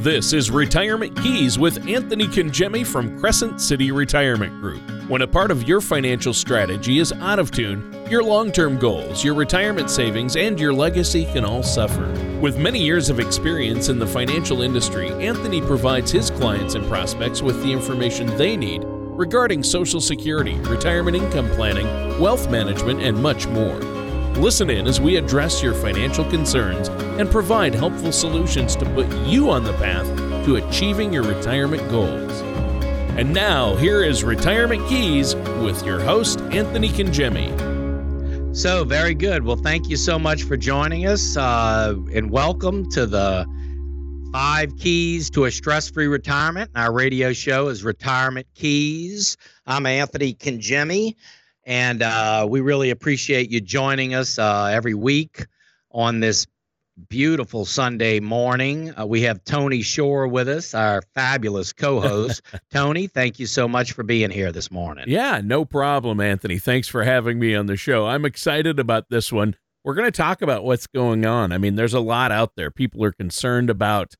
This is Retirement Keys with Anthony Congemi from Crescent City Retirement Group. When a part of your financial strategy is out of tune, your long term goals, your retirement savings, and your legacy can all suffer. With many years of experience in the financial industry, Anthony provides his clients and prospects with the information they need regarding Social Security, retirement income planning, wealth management, and much more. Listen in as we address your financial concerns and provide helpful solutions to put you on the path to achieving your retirement goals. And now, here is Retirement Keys with your host, Anthony Congemi. So, very good. Well, thank you so much for joining us uh, and welcome to the Five Keys to a Stress Free Retirement. Our radio show is Retirement Keys. I'm Anthony Congemi. And uh, we really appreciate you joining us uh, every week on this beautiful Sunday morning. Uh, we have Tony Shore with us, our fabulous co host. Tony, thank you so much for being here this morning. Yeah, no problem, Anthony. Thanks for having me on the show. I'm excited about this one. We're going to talk about what's going on. I mean, there's a lot out there. People are concerned about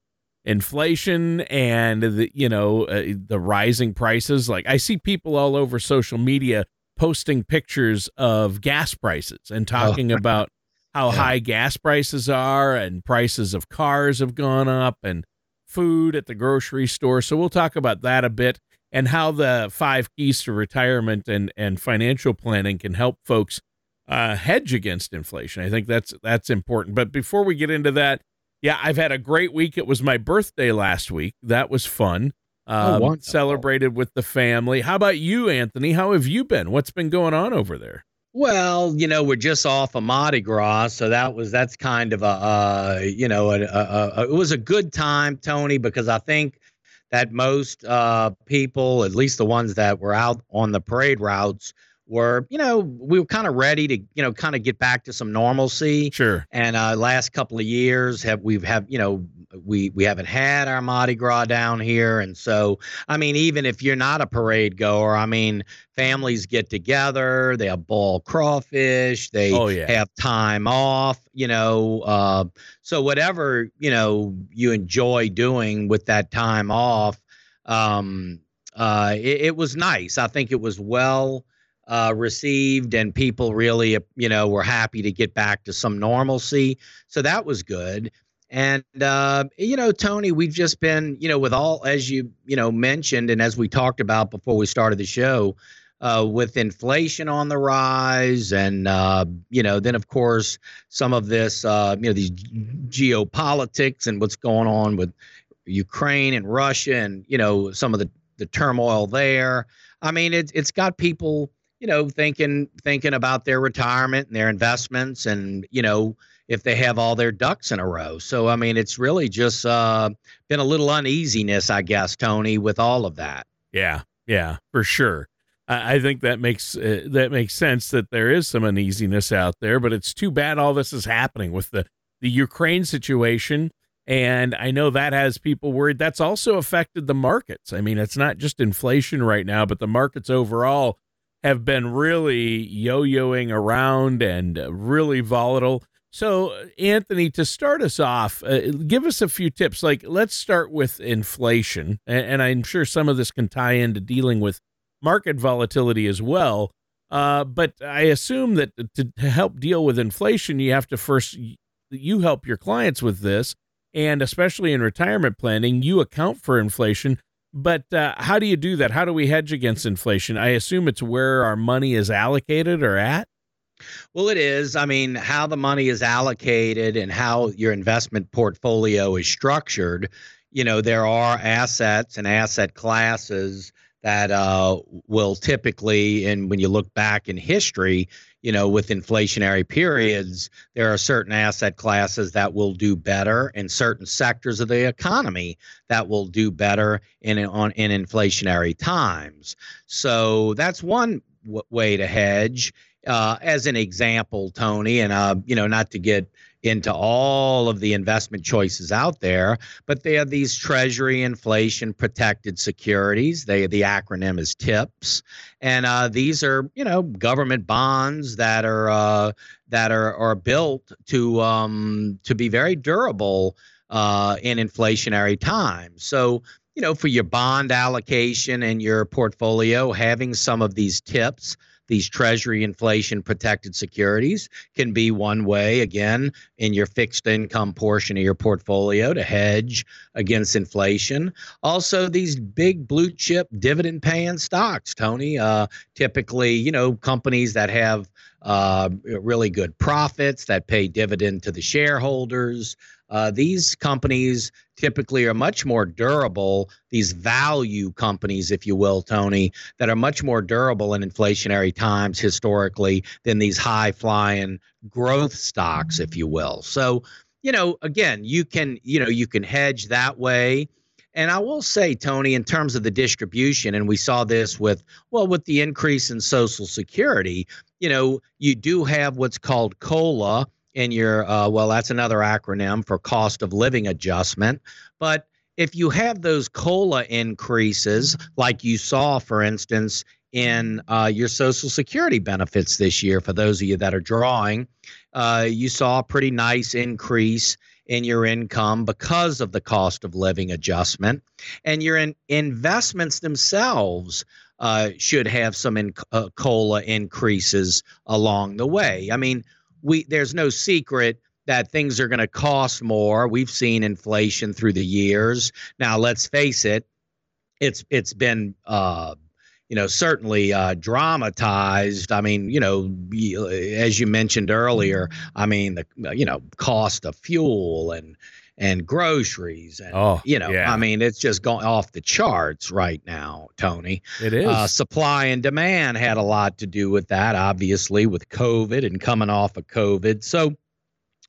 inflation and the you know uh, the rising prices like i see people all over social media posting pictures of gas prices and oh. talking oh. about how yeah. high gas prices are and prices of cars have gone up and food at the grocery store. So we'll talk about that a bit and how the five keys to retirement and, and financial planning can help folks uh, hedge against inflation. I think that's that's important. But before we get into that, yeah, I've had a great week. It was my birthday last week. That was fun. Oh, um, celebrated with the family. How about you, Anthony? How have you been? What's been going on over there? Well, you know, we're just off of Mardi Gras, so that was that's kind of a uh, you know, a, a, a, it was a good time, Tony, because I think that most uh, people, at least the ones that were out on the parade routes, were, you know, we were kind of ready to, you know, kind of get back to some normalcy. Sure. And uh, last couple of years have we've have, you know, we we haven't had our Mardi Gras down here, and so I mean, even if you're not a parade goer, I mean, families get together, they have ball crawfish, they oh, yeah. have time off, you know. Uh, so whatever you know you enjoy doing with that time off, um, uh, it, it was nice. I think it was well uh, received, and people really, you know, were happy to get back to some normalcy. So that was good. And uh, you know, Tony, we've just been, you know, with all as you, you know, mentioned, and as we talked about before we started the show, uh, with inflation on the rise, and uh, you know, then of course some of this, uh, you know, these geopolitics and what's going on with Ukraine and Russia, and you know, some of the the turmoil there. I mean, it's it's got people you know, thinking thinking about their retirement and their investments, and you know, if they have all their ducks in a row. So I mean, it's really just uh, been a little uneasiness, I guess, Tony, with all of that. Yeah, yeah, for sure. I, I think that makes uh, that makes sense that there is some uneasiness out there, but it's too bad all this is happening with the the Ukraine situation. And I know that has people worried. That's also affected the markets. I mean, it's not just inflation right now, but the markets overall have been really yo yoing around and uh, really volatile. So, Anthony, to start us off, uh, give us a few tips. Like, let's start with inflation. And, and, I'm sure some of this can tie into dealing with market volatility as well. Uh, but I assume that to, to help deal with inflation, you have to first, you help your clients with this. And especially in retirement planning, you account for inflation. But uh, how do you do that? How do we hedge against inflation? I assume it's where our money is allocated or at. Well, it is. I mean, how the money is allocated and how your investment portfolio is structured. You know, there are assets and asset classes that uh, will typically, and when you look back in history, you know, with inflationary periods, there are certain asset classes that will do better in certain sectors of the economy that will do better in on in inflationary times. So that's one w- way to hedge. Uh, as an example, Tony, and uh, you know, not to get into all of the investment choices out there, but they are these Treasury inflation protected securities. They the acronym is TIPS, and uh, these are you know government bonds that are uh, that are are built to um, to be very durable. uh, in inflationary times. So, you know, for your bond allocation and your portfolio, having some of these tips these treasury inflation protected securities can be one way again in your fixed income portion of your portfolio to hedge against inflation. Also these big blue chip dividend paying stocks tony uh, typically you know companies that have uh, really good profits that pay dividend to the shareholders uh, these companies typically are much more durable, these value companies, if you will, Tony, that are much more durable in inflationary times historically than these high flying growth stocks, if you will. So, you know, again, you can, you know, you can hedge that way. And I will say, Tony, in terms of the distribution, and we saw this with, well, with the increase in Social Security, you know, you do have what's called COLA, in your uh, well that's another acronym for cost of living adjustment. But if you have those cola increases like you saw for instance in uh, your social security benefits this year for those of you that are drawing uh, you saw a pretty nice increase in your income because of the cost of living adjustment. And your in- investments themselves uh, should have some in- uh, cola increases along the way. I mean we there's no secret that things are going to cost more. We've seen inflation through the years. Now, let's face it, it's it's been uh, you know certainly uh, dramatized. I mean, you know, as you mentioned earlier, I mean the you know cost of fuel and and groceries and oh, you know yeah. i mean it's just going off the charts right now tony. It is. Uh, supply and demand had a lot to do with that obviously with covid and coming off of covid. So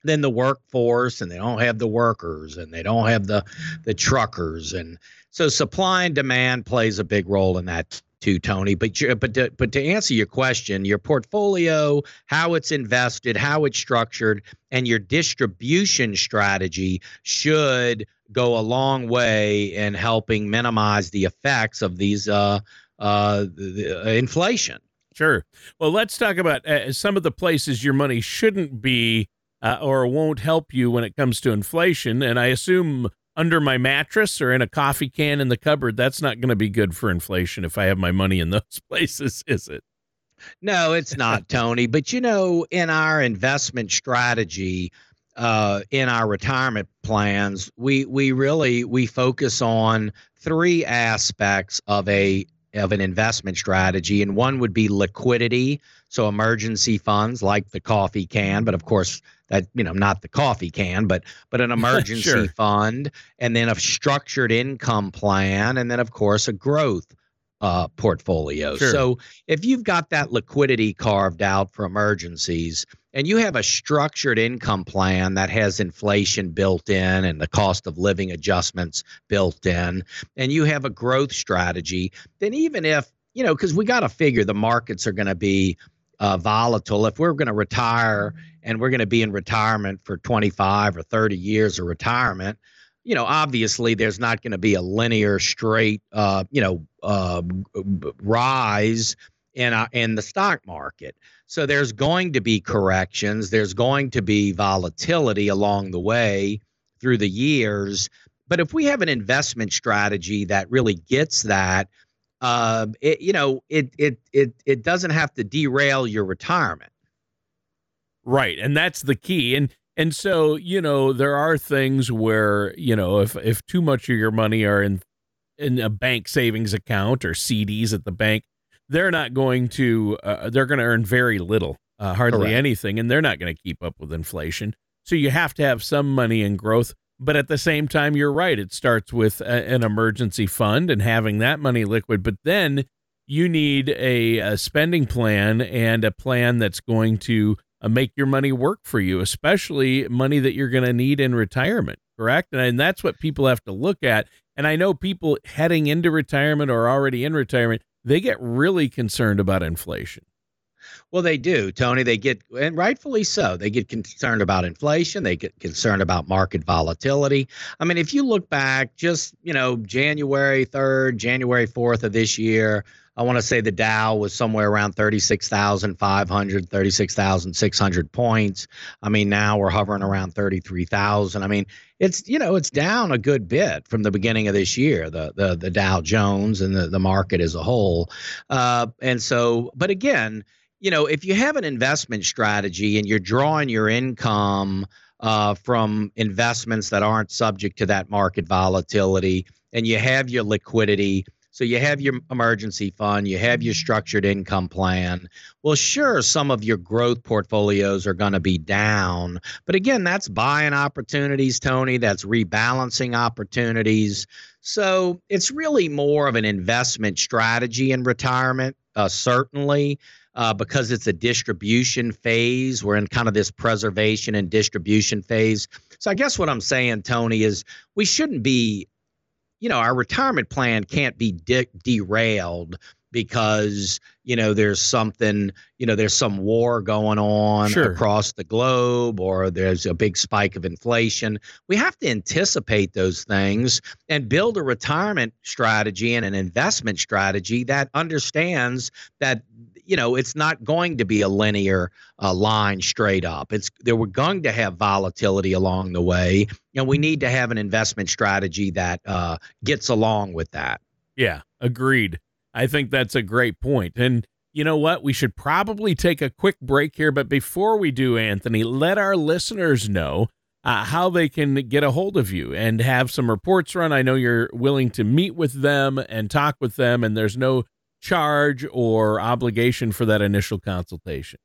then the workforce and they don't have the workers and they don't have the the truckers and so supply and demand plays a big role in that too, Tony. But but to, but to answer your question, your portfolio, how it's invested, how it's structured, and your distribution strategy should go a long way in helping minimize the effects of these uh, uh, the, uh, inflation. Sure. Well, let's talk about uh, some of the places your money shouldn't be uh, or won't help you when it comes to inflation. And I assume under my mattress or in a coffee can in the cupboard, that's not going to be good for inflation if I have my money in those places, is it? No, it's not, Tony. But you know, in our investment strategy, uh, in our retirement plans, we we really we focus on three aspects of a of an investment strategy, and one would be liquidity, so emergency funds like the coffee can, but of course that you know not the coffee can but but an emergency sure. fund and then a structured income plan and then of course a growth uh, portfolio sure. so if you've got that liquidity carved out for emergencies and you have a structured income plan that has inflation built in and the cost of living adjustments built in and you have a growth strategy then even if you know because we got to figure the markets are going to be uh, volatile. If we're going to retire and we're going to be in retirement for 25 or 30 years of retirement, you know, obviously there's not going to be a linear, straight, uh, you know, uh, rise in uh, in the stock market. So there's going to be corrections. There's going to be volatility along the way through the years. But if we have an investment strategy that really gets that, uh, it, you know, it it it it doesn't have to derail your retirement. Right, and that's the key. And and so you know, there are things where you know, if if too much of your money are in in a bank savings account or CDs at the bank, they're not going to uh, they're going to earn very little, uh, hardly Correct. anything, and they're not going to keep up with inflation. So you have to have some money in growth but at the same time, you're right. It starts with a, an emergency fund and having that money liquid. But then you need a, a spending plan and a plan that's going to uh, make your money work for you, especially money that you're going to need in retirement. Correct. And, and that's what people have to look at. And I know people heading into retirement or already in retirement, they get really concerned about inflation. Well, they do, Tony. They get, and rightfully so, they get concerned about inflation. They get concerned about market volatility. I mean, if you look back just, you know, January 3rd, January 4th of this year, I want to say the Dow was somewhere around 36,500, 36,600 points. I mean, now we're hovering around 33,000. I mean, it's, you know, it's down a good bit from the beginning of this year, the the, the Dow Jones and the, the market as a whole. Uh, and so, but again, you know, if you have an investment strategy and you're drawing your income uh, from investments that aren't subject to that market volatility and you have your liquidity – so you have your emergency fund, you have your structured income plan. Well, sure, some of your growth portfolios are going to be down. But again, that's buying opportunities, Tony. That's rebalancing opportunities. So it's really more of an investment strategy in retirement, uh, certainly. Uh, because it's a distribution phase. We're in kind of this preservation and distribution phase. So I guess what I'm saying, Tony, is we shouldn't be you know, our retirement plan can't be de- derailed because you know there's something you know there's some war going on sure. across the globe or there's a big spike of inflation we have to anticipate those things and build a retirement strategy and an investment strategy that understands that you know, it's not going to be a linear uh, line straight up. It's there we're going to have volatility along the way, and we need to have an investment strategy that uh, gets along with that. Yeah, agreed. I think that's a great point. And you know what? We should probably take a quick break here. But before we do, Anthony, let our listeners know uh, how they can get a hold of you and have some reports run. I know you're willing to meet with them and talk with them, and there's no charge or obligation for that initial consultation?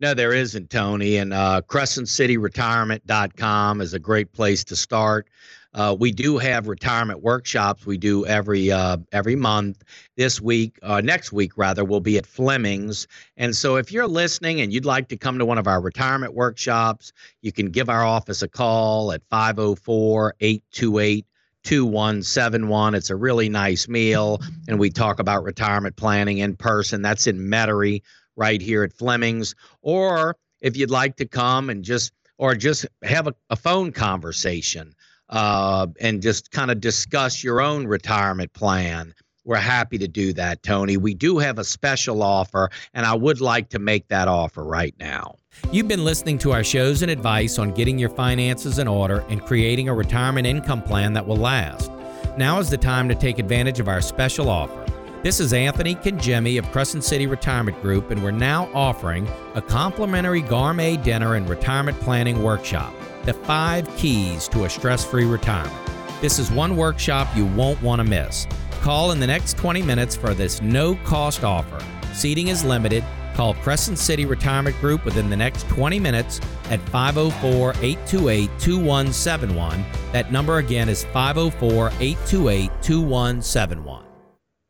No, there isn't, Tony. And uh, crescentcityretirement.com is a great place to start. Uh, we do have retirement workshops we do every uh, every month. This week, uh, next week rather, we'll be at Fleming's. And so, if you're listening and you'd like to come to one of our retirement workshops, you can give our office a call at 504 828 2171. It's a really nice meal. And we talk about retirement planning in person. That's in Metairie, right here at Fleming's. Or if you'd like to come and just, or just have a, a phone conversation uh, and just kind of discuss your own retirement plan we're happy to do that, Tony. We do have a special offer, and I would like to make that offer right now. You've been listening to our shows and advice on getting your finances in order and creating a retirement income plan that will last. Now is the time to take advantage of our special offer. This is Anthony Congemi of Crescent City Retirement Group, and we're now offering a complimentary gourmet dinner and retirement planning workshop The Five Keys to a Stress Free Retirement. This is one workshop you won't want to miss. Call in the next 20 minutes for this no cost offer. Seating is limited. Call Crescent City Retirement Group within the next 20 minutes at 504 828 2171. That number again is 504 828 2171.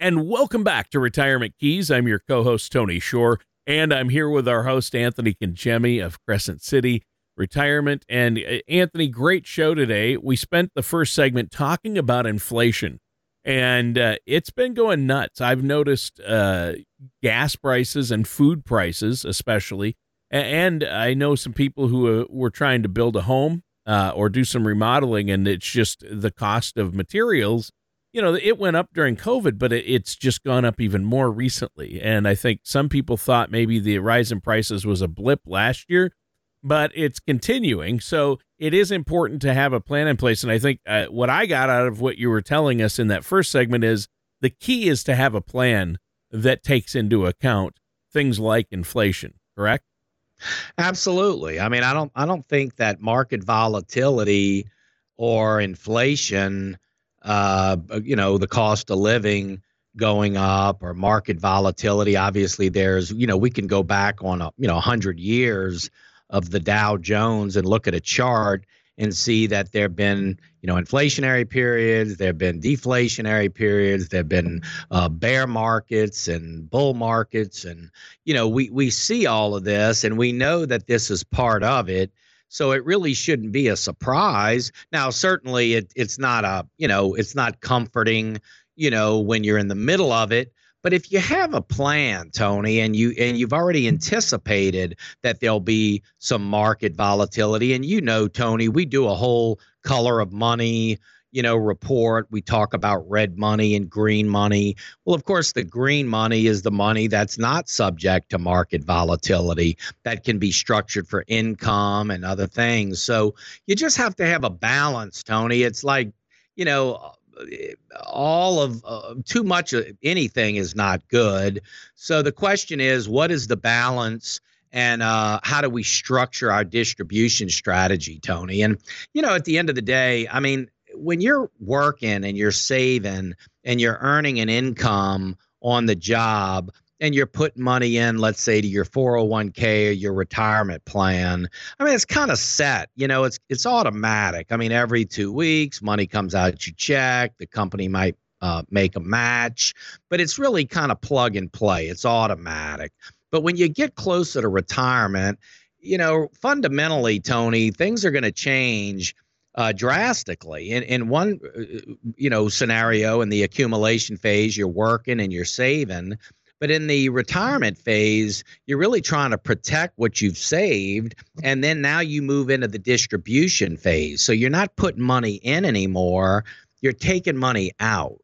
And welcome back to Retirement Keys. I'm your co host, Tony Shore, and I'm here with our host, Anthony Congemi of Crescent City Retirement. And uh, Anthony, great show today. We spent the first segment talking about inflation and uh, it's been going nuts. I've noticed uh, gas prices and food prices, especially, and I know some people who uh, were trying to build a home uh, or do some remodeling, and it's just the cost of materials. You know, it went up during COVID, but it's just gone up even more recently. And I think some people thought maybe the rise in prices was a blip last year, but it's continuing. So it is important to have a plan in place. And I think uh, what I got out of what you were telling us in that first segment is the key is to have a plan that takes into account things like inflation, correct? Absolutely. I mean, I don't I don't think that market volatility or inflation uh, you know, the cost of living going up or market volatility obviously there's you know we can go back on a you know 100 years of the Dow Jones and look at a chart and see that there have been you know inflationary periods there have been deflationary periods there have been uh, bear markets and bull markets and you know we we see all of this and we know that this is part of it. So it really shouldn't be a surprise. Now certainly it, it's not a you know it's not comforting you know when you're in the middle of it But if you have a plan, Tony, and you and you've already anticipated that there'll be some market volatility, and you know, Tony, we do a whole color of money you know, report. We talk about red money and green money. Well, of course, the green money is the money that's not subject to market volatility that can be structured for income and other things. So you just have to have a balance, Tony. It's like, you know, all of uh, too much of anything is not good. So the question is, what is the balance? and uh, how do we structure our distribution strategy, Tony? And you know, at the end of the day, I mean, when you're working and you're saving and you're earning an income on the job and you're putting money in, let's say to your 401k or your retirement plan, I mean, it's kind of set, you know, it's, it's automatic. I mean, every two weeks, money comes out, you check, the company might uh, make a match, but it's really kind of plug and play. It's automatic. But when you get closer to retirement, you know, fundamentally, Tony, things are going to change uh, drastically. In in one uh, you know scenario, in the accumulation phase, you're working and you're saving, but in the retirement phase, you're really trying to protect what you've saved, and then now you move into the distribution phase. So you're not putting money in anymore; you're taking money out.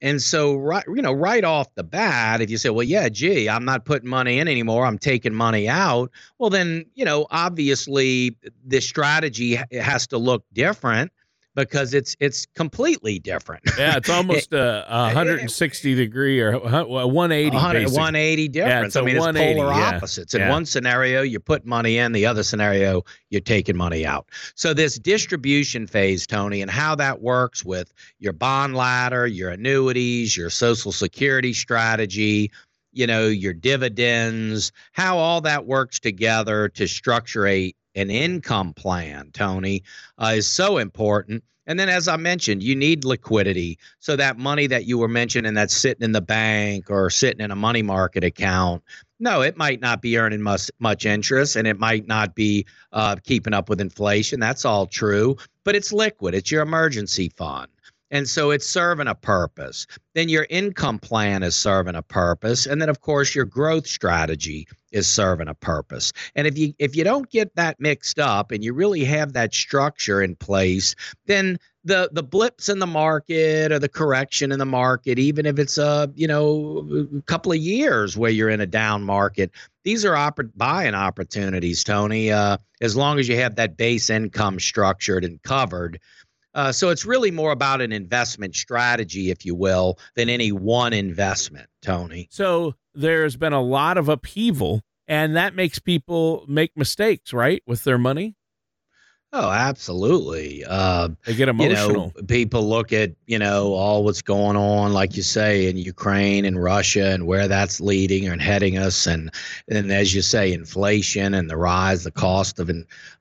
And so, right, you know, right off the bat, if you say, well, yeah, gee, I'm not putting money in anymore, I'm taking money out, well, then, you know, obviously the strategy has to look different because it's it's completely different. Yeah, it's almost a, a 160 degree or a 180. 180 difference. Yeah, I mean, it's polar yeah. opposites. In yeah. one scenario, you put money in. The other scenario, you're taking money out. So this distribution phase, Tony, and how that works with your bond ladder, your annuities, your Social Security strategy, you know, your dividends, how all that works together to structure a an income plan, Tony, uh, is so important. And then, as I mentioned, you need liquidity. So that money that you were mentioning that's sitting in the bank or sitting in a money market account, no, it might not be earning much much interest, and it might not be uh, keeping up with inflation. That's all true, but it's liquid. It's your emergency fund. And so it's serving a purpose. Then your income plan is serving a purpose. And then of course your growth strategy is serving a purpose. And if you if you don't get that mixed up and you really have that structure in place, then the the blips in the market or the correction in the market, even if it's a you know a couple of years where you're in a down market, these are opp- buying opportunities, Tony. Uh, as long as you have that base income structured and covered, uh, so it's really more about an investment strategy, if you will, than any one investment, Tony. So there's been a lot of upheaval, and that makes people make mistakes, right, with their money? Oh, absolutely. Uh, they get emotional. You know, people look at you know all what's going on, like you say, in Ukraine and Russia, and where that's leading and heading us, and and as you say, inflation and the rise, the cost of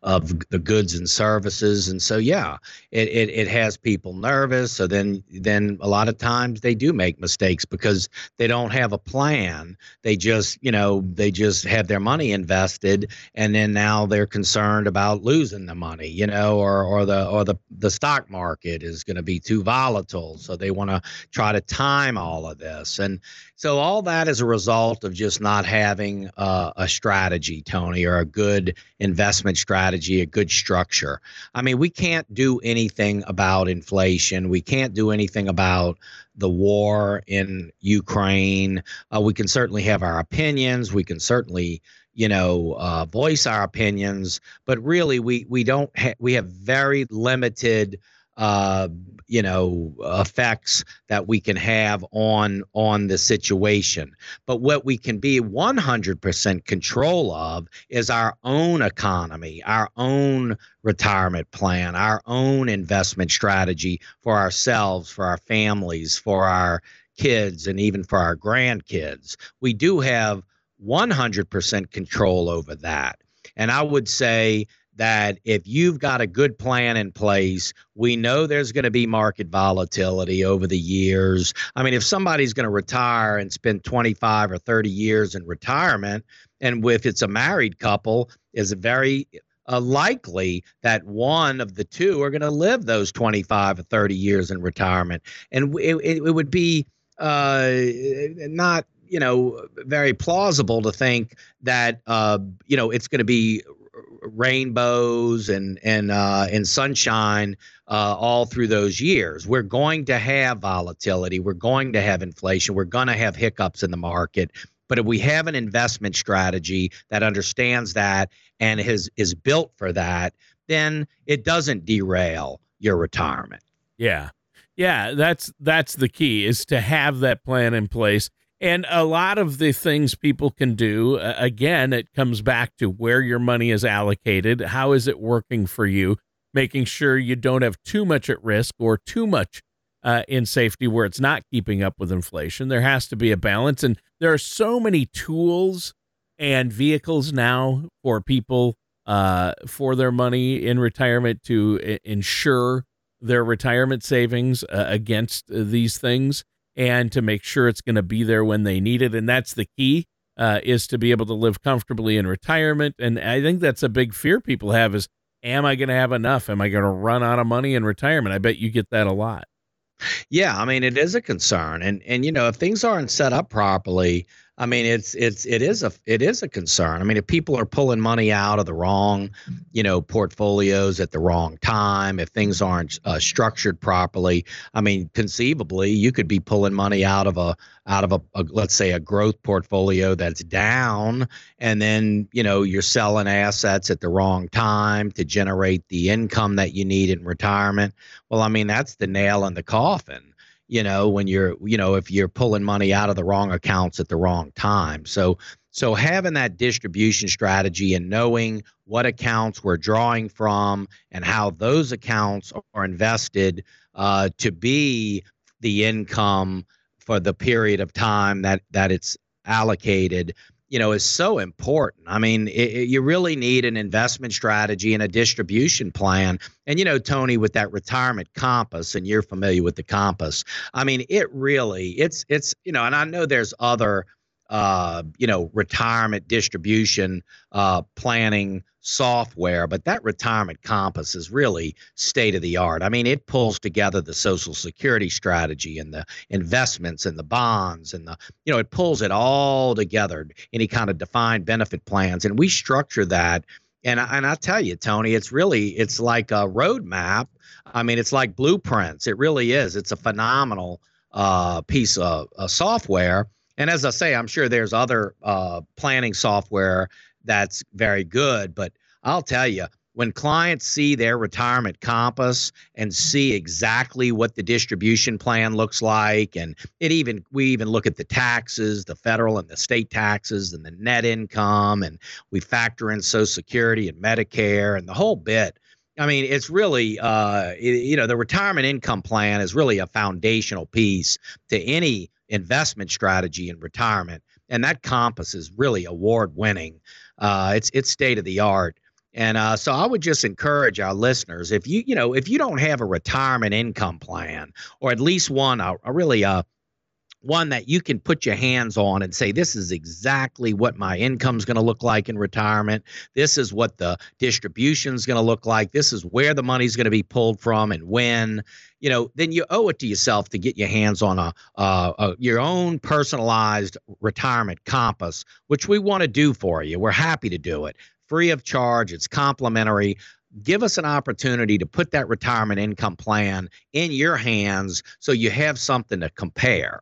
of the goods and services, and so yeah, it, it it has people nervous. So then then a lot of times they do make mistakes because they don't have a plan. They just you know they just have their money invested, and then now they're concerned about losing the money money, you know, or or the or the the stock market is going to be too volatile, so they want to try to time all of this, and so all that is a result of just not having uh, a strategy, Tony, or a good investment strategy, a good structure. I mean, we can't do anything about inflation. We can't do anything about the war in Ukraine. Uh, we can certainly have our opinions. We can certainly you know, uh, voice our opinions, but really we we don't ha- we have very limited uh, you know effects that we can have on on the situation. But what we can be 100% control of is our own economy our own retirement plan our own investment strategy for ourselves for our families for our kids and even for our grandkids. We do have 100% control over that. And I would say that if you've got a good plan in place, we know there's going to be market volatility over the years. I mean, if somebody's going to retire and spend 25 or 30 years in retirement, and if it's a married couple, is very uh, likely that one of the two are going to live those 25 or 30 years in retirement. And it, it, it would be uh, not you know very plausible to think that uh, you know it's going to be rainbows and and uh, and sunshine uh, all through those years. We're going to have volatility. We're going to have inflation. We're going to have hiccups in the market. But if we have an investment strategy that understands that and is is built for that, then it doesn't derail your retirement. Yeah. Yeah, that's that's the key is to have that plan in place. And a lot of the things people can do, uh, again, it comes back to where your money is allocated. How is it working for you? Making sure you don't have too much at risk or too much uh, in safety where it's not keeping up with inflation. There has to be a balance. And there are so many tools and vehicles now for people uh, for their money in retirement to I- ensure their retirement savings uh, against uh, these things and to make sure it's going to be there when they need it. And that's the key uh, is to be able to live comfortably in retirement. And I think that's a big fear people have is, am I going to have enough? Am I going to run out of money in retirement? I bet you get that a lot. Yeah, I mean it is a concern, and and you know if things aren't set up properly, I mean, it's it's it is a it is a concern. I mean, if people are pulling money out of the wrong, you know, portfolios at the wrong time, if things aren't uh, structured properly, I mean, conceivably, you could be pulling money out of a out of a, a let's say a growth portfolio that's down, and then you know you're selling assets at the wrong time to generate the income that you need in retirement. Well, I mean, that's the nail in the coffin you know when you're you know if you're pulling money out of the wrong accounts at the wrong time. So so having that distribution strategy and knowing what accounts we're drawing from and how those accounts are invested uh, to be the income for the period of time that that it's allocated you know is so important. I mean it, it, you really need an investment strategy and a distribution plan. And you know tony with that retirement compass and you're familiar with the compass i mean it really it's it's you know and i know there's other uh, you know, retirement distribution uh, planning software, but that retirement compass is really state of the art. I mean, it pulls together the social security strategy and the investments and the bonds and the, you know, it pulls it all together, any kind of defined benefit plans. And we structure that. And, and I tell you, Tony, it's really, it's like a roadmap. I mean, it's like blueprints. It really is. It's a phenomenal uh, piece of uh, software and as I say, I'm sure there's other uh, planning software that's very good, but I'll tell you, when clients see their retirement compass and see exactly what the distribution plan looks like and it even we even look at the taxes the federal and the state taxes and the net income and we factor in social security and medicare and the whole bit. I mean it's really uh, you know the retirement income plan is really a foundational piece to any investment strategy in retirement. And that compass is really award winning. Uh, it's it's state of the art. And uh, so I would just encourage our listeners if you you know if you don't have a retirement income plan or at least one a, a really a uh, one that you can put your hands on and say this is exactly what my income is going to look like in retirement this is what the distribution is going to look like this is where the money's going to be pulled from and when you know then you owe it to yourself to get your hands on a, uh, a your own personalized retirement compass which we want to do for you. We're happy to do it. Free of charge it's complimentary. Give us an opportunity to put that retirement income plan in your hands so you have something to compare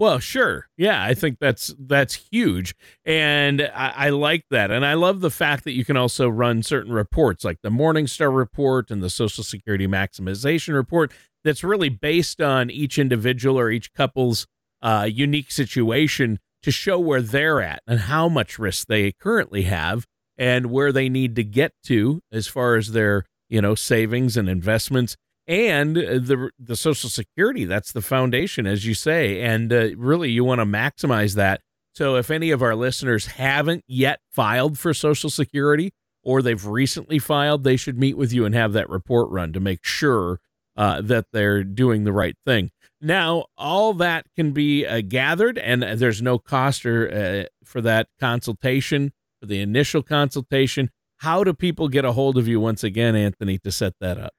well, sure. Yeah, I think that's that's huge, and I, I, like that, and I love the fact that you can also run certain reports, like the Morningstar report and the Social Security maximization report. That's really based on each individual or each couple's uh, unique situation to show where they're at and how much risk they currently have and where they need to get to as far as their you know savings and investments and uh, the the social security that's the foundation as you say and uh, really you want to maximize that. So if any of our listeners haven't yet filed for social security or they've recently filed they should meet with you and have that report run to make sure uh, that they're doing the right thing. Now all that can be uh, gathered and there's no cost or, uh, for that consultation for the initial consultation. How do people get a hold of you once again anthony to set that up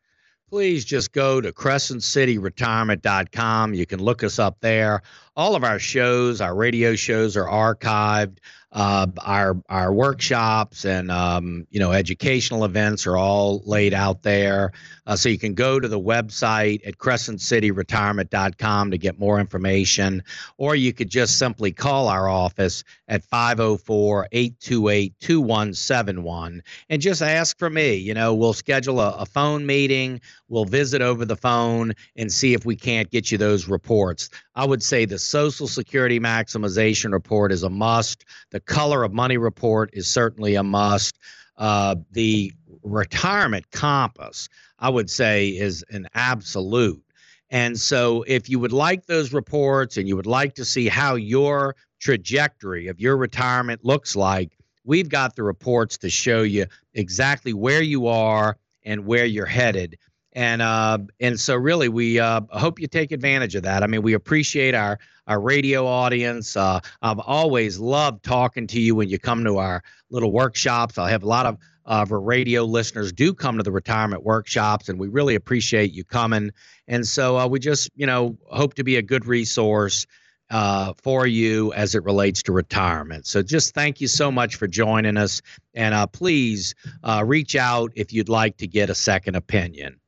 please just go to crescentcityretirement.com. You can look us up there. All of our shows, our radio shows are archived. Uh, our our workshops and um, you know educational events are all laid out there. Uh, so you can go to the website at crescentcityretirement.com to get more information, or you could just simply call our office at 504-828-2171 and just ask for me. You know, we'll schedule a, a phone meeting. We'll visit over the phone and see if we can't get you those reports. I would say the Social Security maximization report is a must. The color of money report is certainly a must. Uh, the retirement compass, I would say, is an absolute. And so, if you would like those reports and you would like to see how your trajectory of your retirement looks like, we've got the reports to show you exactly where you are and where you're headed and uh, and so really we uh, hope you take advantage of that. I mean, we appreciate our our radio audience. Uh, I've always loved talking to you when you come to our little workshops. I have a lot of of our radio listeners do come to the retirement workshops, and we really appreciate you coming. And so uh, we just you know hope to be a good resource. Uh, for you as it relates to retirement. So just thank you so much for joining us. And uh, please uh, reach out if you'd like to get a second opinion.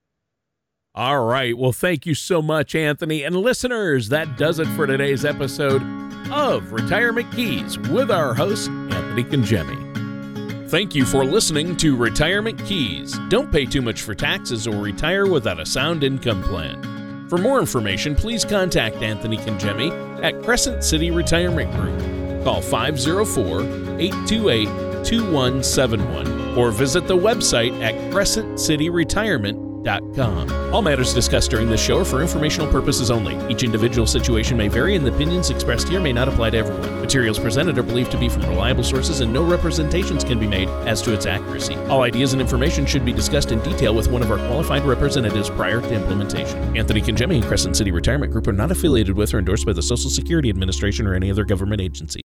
All right. Well, thank you so much, Anthony. And listeners, that does it for today's episode of Retirement Keys with our host, Anthony Congemi. Thank you for listening to Retirement Keys. Don't pay too much for taxes or retire without a sound income plan. For more information, please contact Anthony Congemi at Crescent City Retirement Group. Call 504 828 2171 or visit the website at Crescent City all matters discussed during this show are for informational purposes only. Each individual situation may vary, and the opinions expressed here may not apply to everyone. Materials presented are believed to be from reliable sources, and no representations can be made as to its accuracy. All ideas and information should be discussed in detail with one of our qualified representatives prior to implementation. Anthony Congemi and Crescent City Retirement Group are not affiliated with or endorsed by the Social Security Administration or any other government agency.